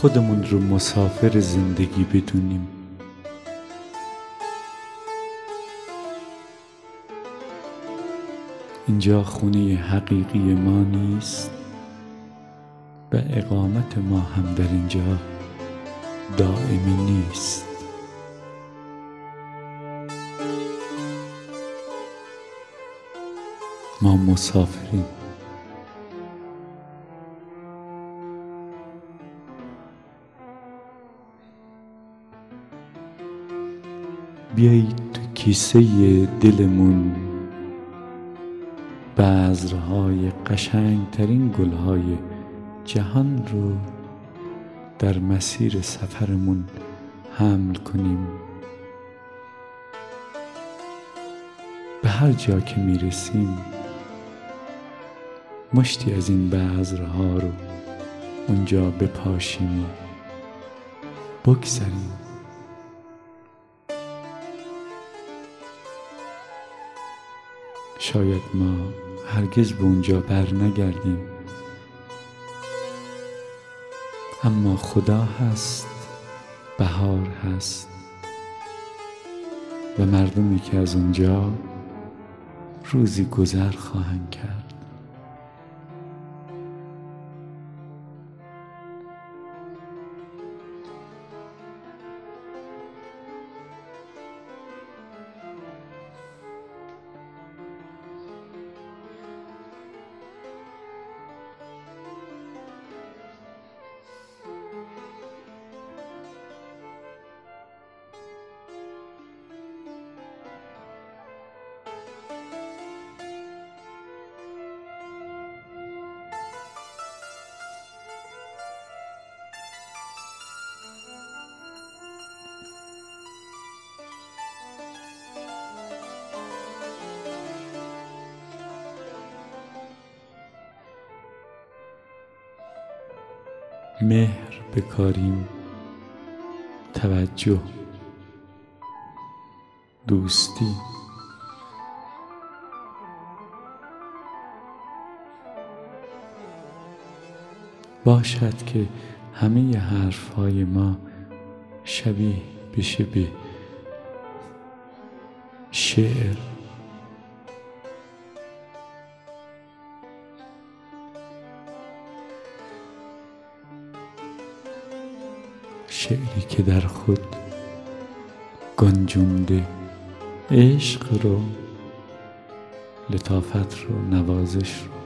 خودمون رو مسافر زندگی بدونیم. اینجا خونه حقیقی ما نیست. و اقامت ما هم در اینجا دائمی نیست. ما مسافریم. بیایید تو کیسه دلمون بذرهای قشنگترین گلهای جهان رو در مسیر سفرمون حمل کنیم. به هر جا که می‌رسیم مشتی از این بذرها رو اونجا بپاشیم و بگذریم. شاید ما هرگز به اونجا بر نگردیم. اما خدا هست بهار هست و مردمی که از اونجا روزی گذر خواهند کرد. مهر بکاریم. توجه. دوستی. باشد که همه حرفهای ما شبیه بشه به شعر. شعری که در خود گنجونده عشق رو لطافت رو نوازش رو.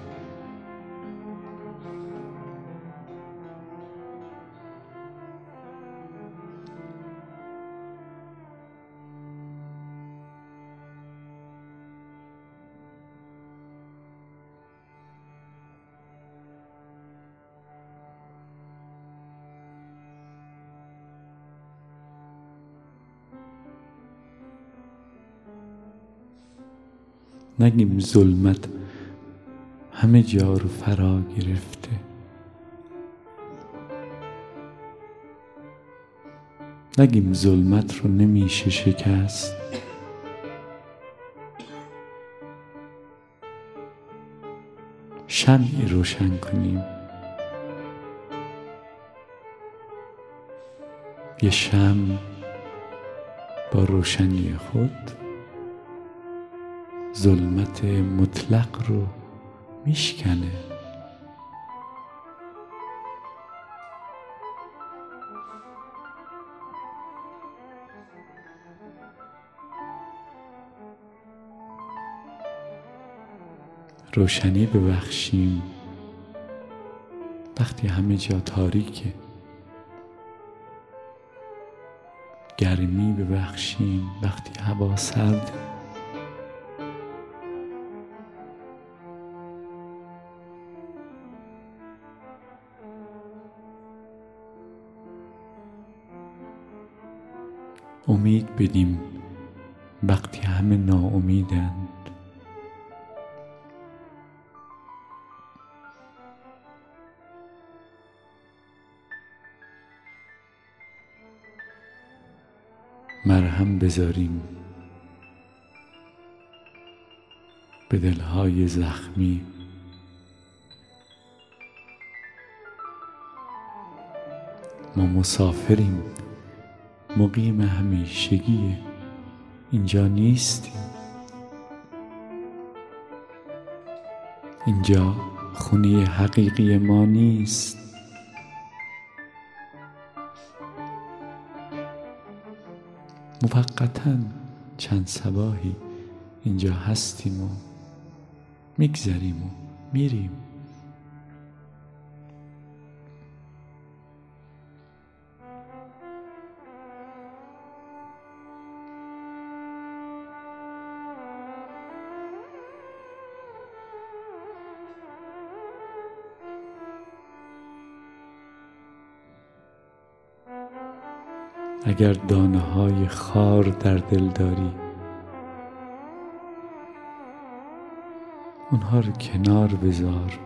نگیم ظلمت. همه جا رو فرا گرفته. نگیم ظلمت رو نمیشه شکست. شمعی روشن کنیم. یه شمع با روشنی خود. ظلمت مطلق رو میشکنه. روشنی ببخشیم. وقتی همه جا تاریکه. گرمی ببخشیم. وقتی هوا سرده امید بدیم وقتی همه ناامیدند. مرهم بذاریم به دلهای زخمی. ما مسافریم. مقیم همیشگی. اینجا نیستیم اینجا خونه حقیقی ما نیست. موقتا چند سباهی اینجا هستیم و میگذریم و میریم. اگر دانه های خار در دل داری اونها رو کنار بذار.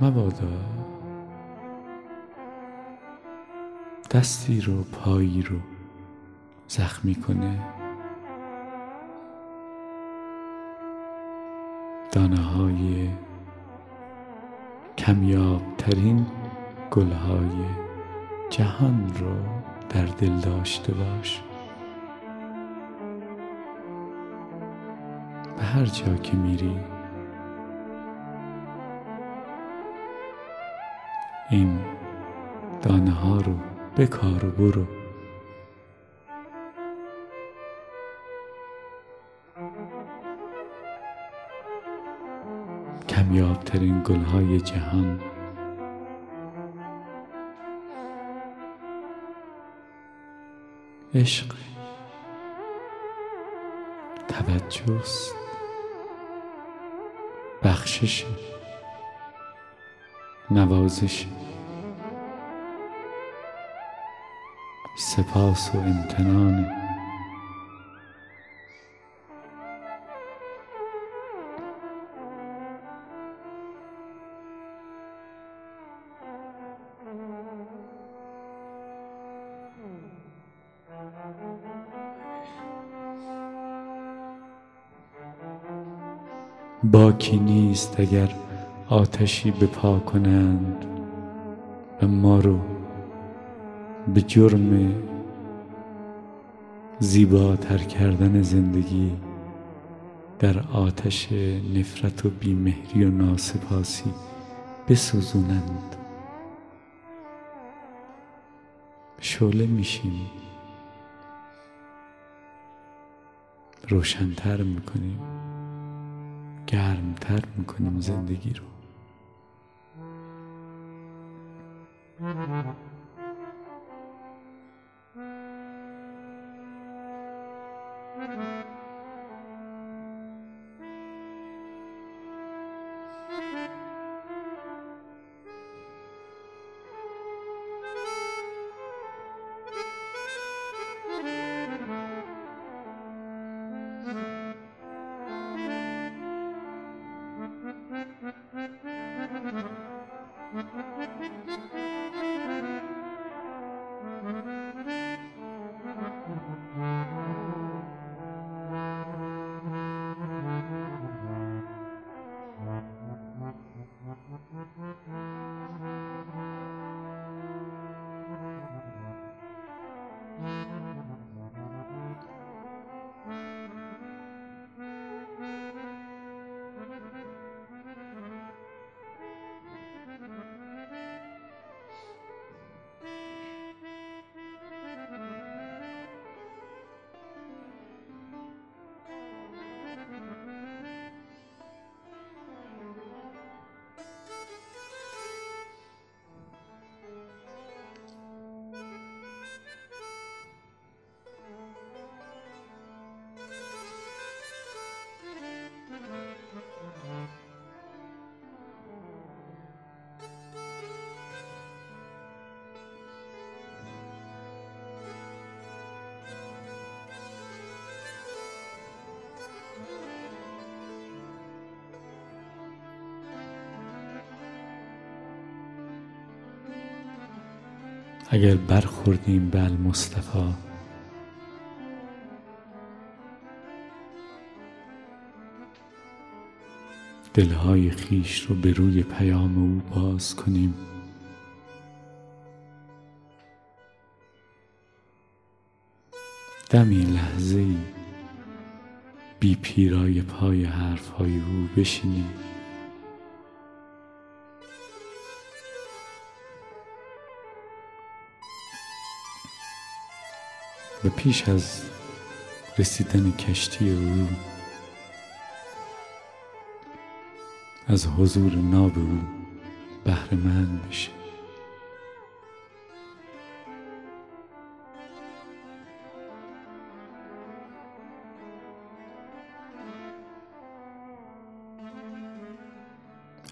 مبادا دستی رو پایی رو زخمی کنه. دانه های کمیابترین گلهای جهان رو در دل داشته باش. به هر جا که میری این دانه ها رو بکار و برو. کمیابترین گلهای جهان. عشق توجه بخشش نوازش. سپاس و امتنان. باکی نیست اگر آتشی به پا کنند. و ما رو به جرم زیباتر کردن زندگی در آتش نفرت و بیمهری و ناسپاسی بسوزونند. شعله میشیم. روشنتر می‌کنیم. گرمتر می‌کنیم زندگی رو. اگر برخوردیم به المصطفی. دلهای خیش رو به روی پیام او باز کنیم. دمی لحظه بی پیرای پای حرفهای او بشینیم. و پیش از رسیدن کشتی او از حضور ناب او بهره مند بشه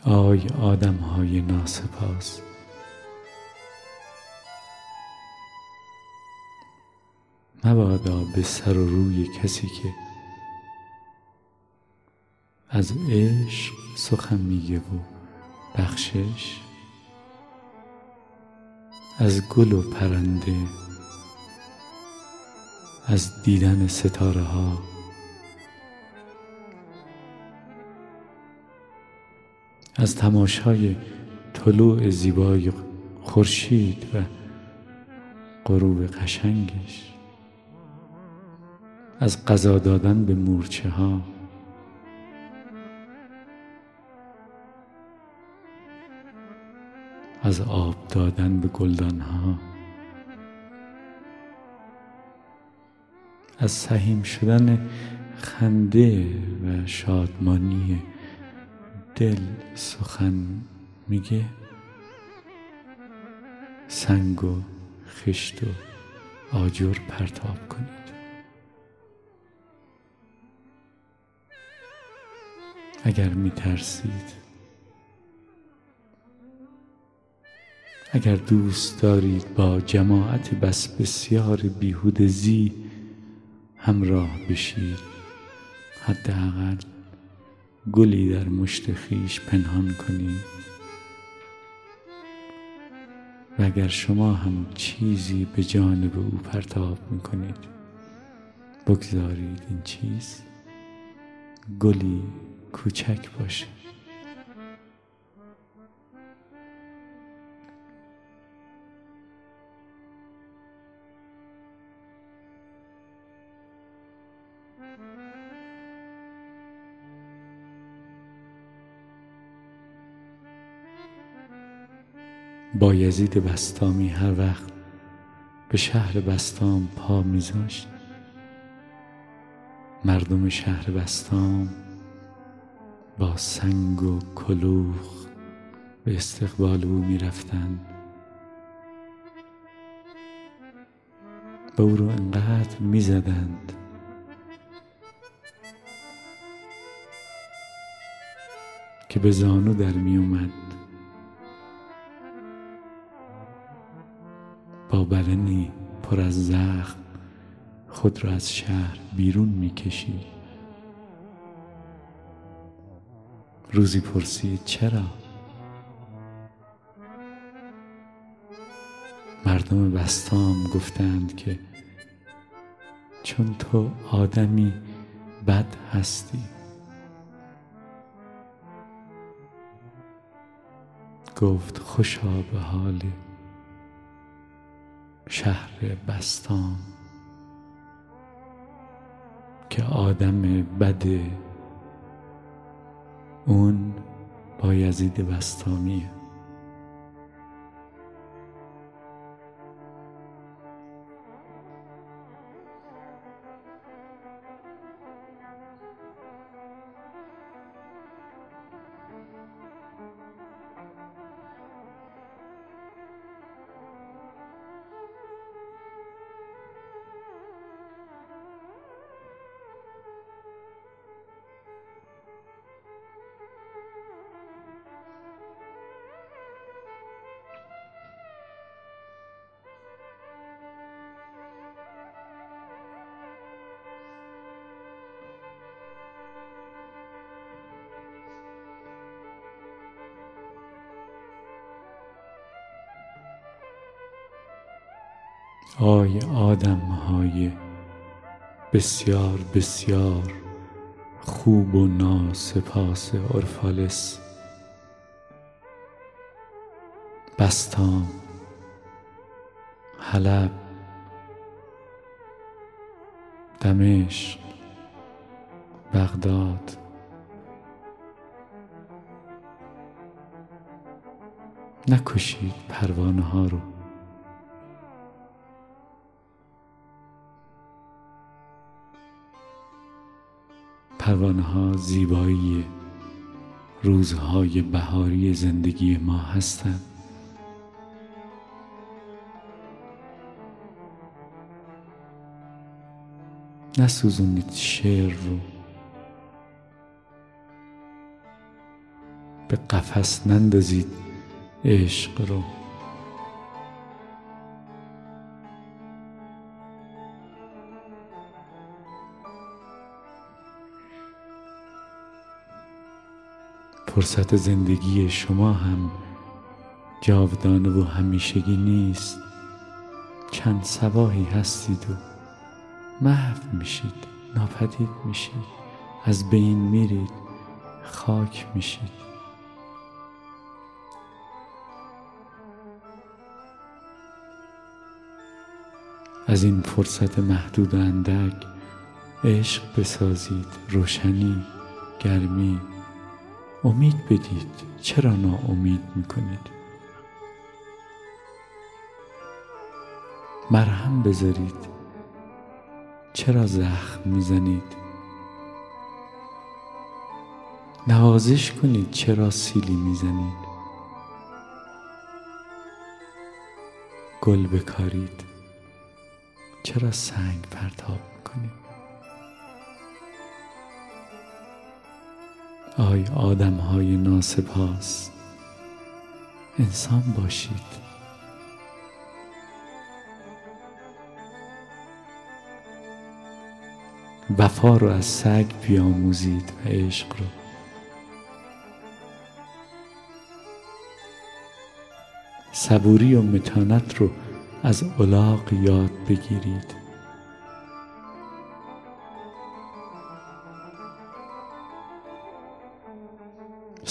آی آدم های ناسپاس. مبادا به سر و روی کسی که از عشق سخن میگه و بخشش از گل و پرنده از دیدن ستاره ها. از تماشای طلوع زیبای خورشید و غروب قشنگش. از قضا دادن به مورچه ها. از آب دادن به گلدان ها. از سهیم شدن خنده و شادمانی دل سخن میگه. سنگ و خشت و آجر پرتاب کنید اگر میترسید. اگر دوست دارید با جماعت بس بسیار بیهود زی همراه بشید. حداقل گلی در مشت خیش پنهان کنید. و اگر شما هم چیزی به جانب او پرتاب می‌کنید بگذارید این چیز گلی کوچک باشه. با یزید بستامی هر وقت به شهر بستام پا میذاشت مردم شهر بستام با سنگ و کلوخ به استقبال او می‌رفتند به او رو انقدر می‌زدند. که به زانو در میومد با بدنی پر از زخم خود را از شهر بیرون می‌کشید. روزی پرسید چرا؟ مردم بستام گفتند که چون تو آدمی بد هستی. گفت خوشا به حال شهر بستام که آدم بد اون با یزید بستامیه. آی آدم های بسیار بسیار خوب و ناسپاس اورفالس. بسطام حلب دمشق بغداد. نکشید پروانه ها رو. پروانه ها زیبایی روزهای بهاری زندگی ما هستند. نسوزونید شعر رو. به قفس نندازید عشق رو. فرصت زندگی شما هم جاودانه و همیشگی نیست. چند سباهی هستید و محو میشید ناپدید میشید از بین میرید خاک میشید. از این فرصت محدود اندک عشق بسازید روشنی گرمی. امید بدید. چرا ناامید می‌کنید؟ مرهم بذارید. چرا زخم می‌زنید؟ نوازش کنید چرا سیلی می‌زنید؟ گل بکارید. چرا سنگ پرتاب می‌کنید؟ آی آدم های ناسپاس انسان باشید. وفا رو از سگ بیاموزید و عشق رو. صبوری و متانت رو از الاغ یاد بگیرید.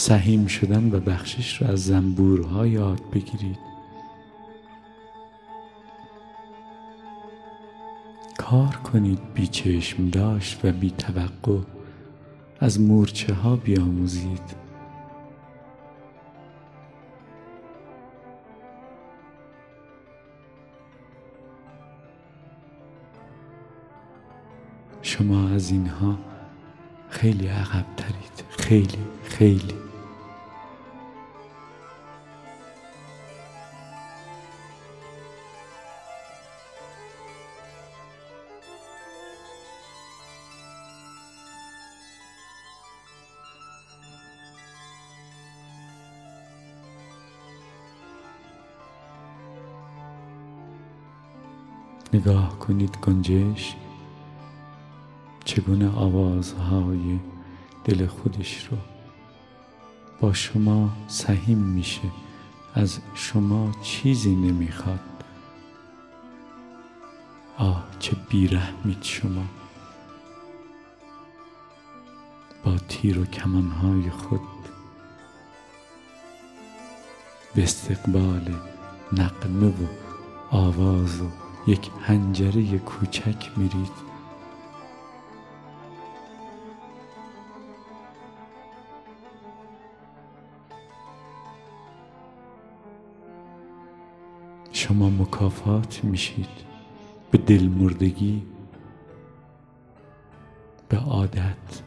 سهیم شدن و بخشش رو از زنبورها یاد بگیرید. کار کنید بی چشم داشت و بی توقع از مورچه ها بیاموزید. شما از اینها خیلی عقب ترید خیلی خیلی. نگاه کنید گنجش چگونه آوازهای دل خودش رو با شما سهیم میشه؟ از شما چیزی نمی‌خواد. آه چه بیرحمید شما. با تیر و کمانهای خود به استقبال نقمه و آواز و یک هنجره کوچک میرید. شما مکافات میشید. به دلمردگی به عادت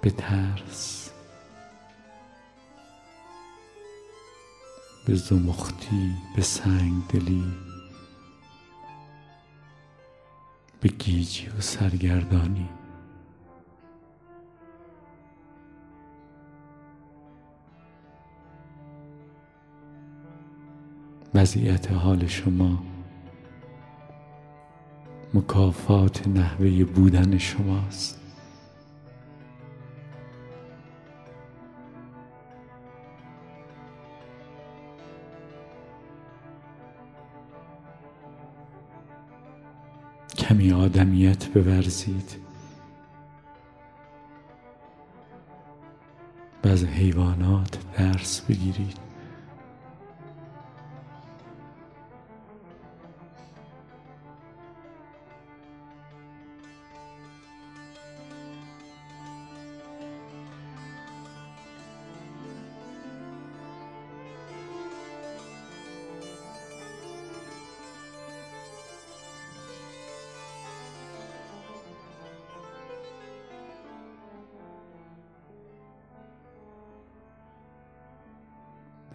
به ترس. به زمختی به سنگدلی به گیجی و سرگردانی. وضعیت حال شما مکافات نحوه بودن شماست. کمی آدمیت بورزید. و از حیوانات درس بگیرید.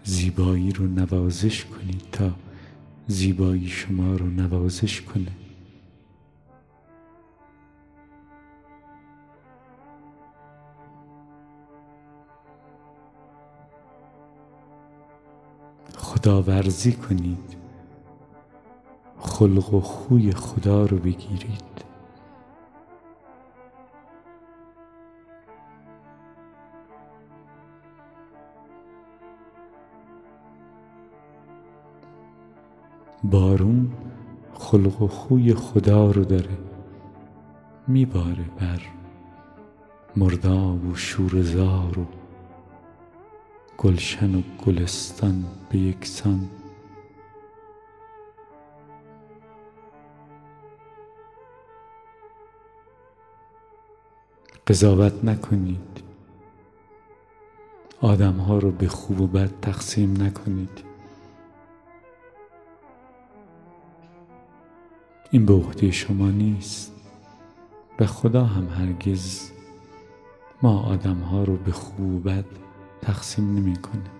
زیبایی رو نوازش کنید تا زیبایی شما رو نوازش کنه. خداورزی کنید. خلق و خوی خدا رو بگیرید. بارون خلق و خوی خدا رو داره میباره بر مرداب و شورزار و گلشن و گلستان به یکسان. قضاوت نکنید. آدمها رو به خوب و بد تقسیم نکنید. این به عهده شما نیست. به خدا هم هرگز ما آدم ها رو به خوب و بد تقسیم نمی‌کنه.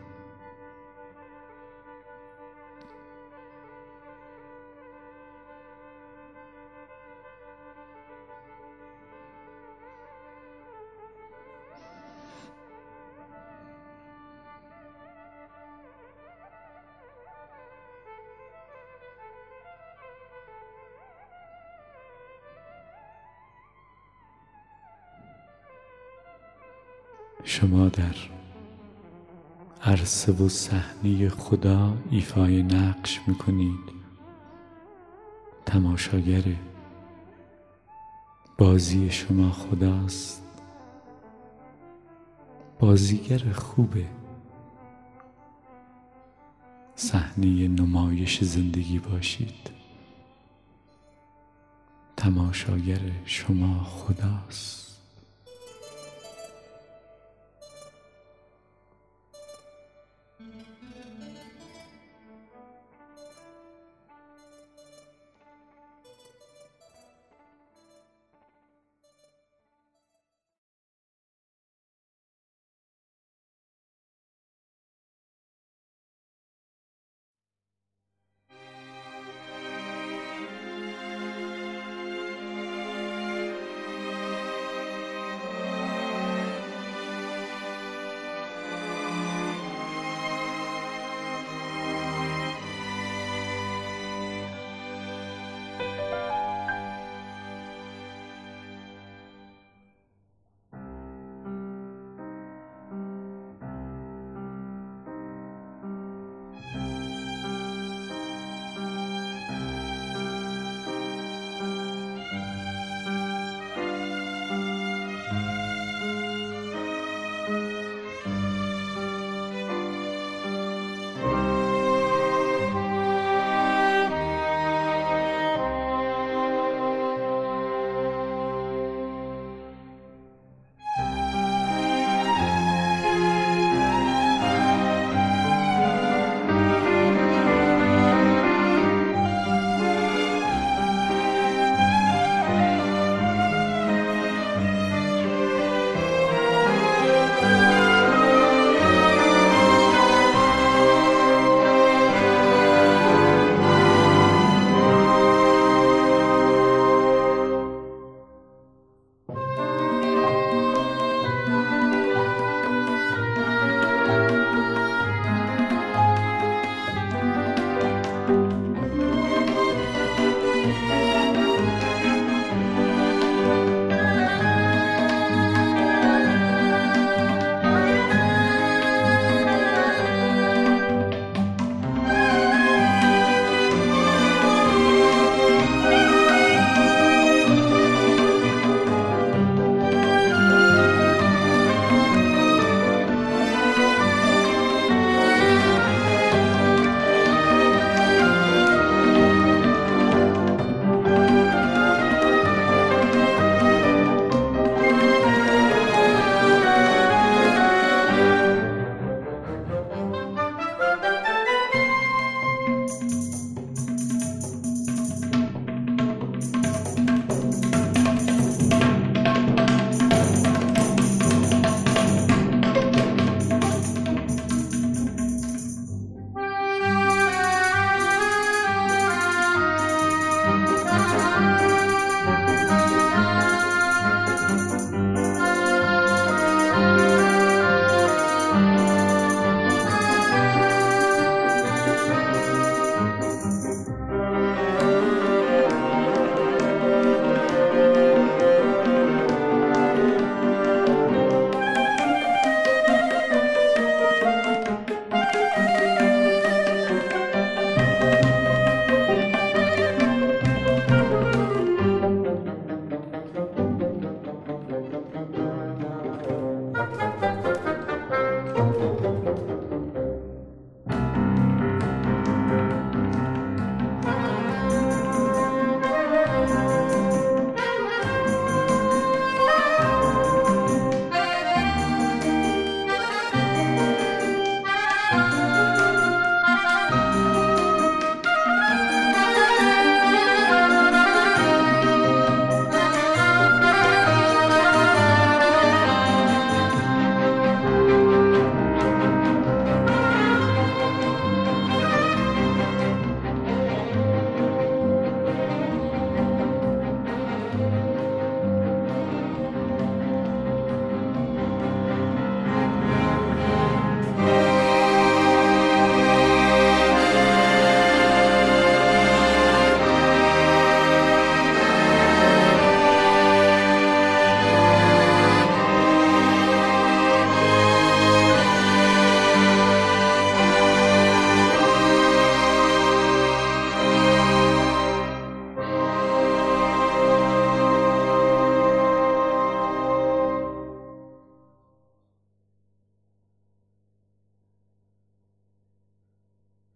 شما در عرصه و صحنه خدا ایفای نقش می‌کنید. تماشاگر بازی شما خداست. بازیگر خوبه صحنه نمایش زندگی باشید. تماشاگر شما خداست.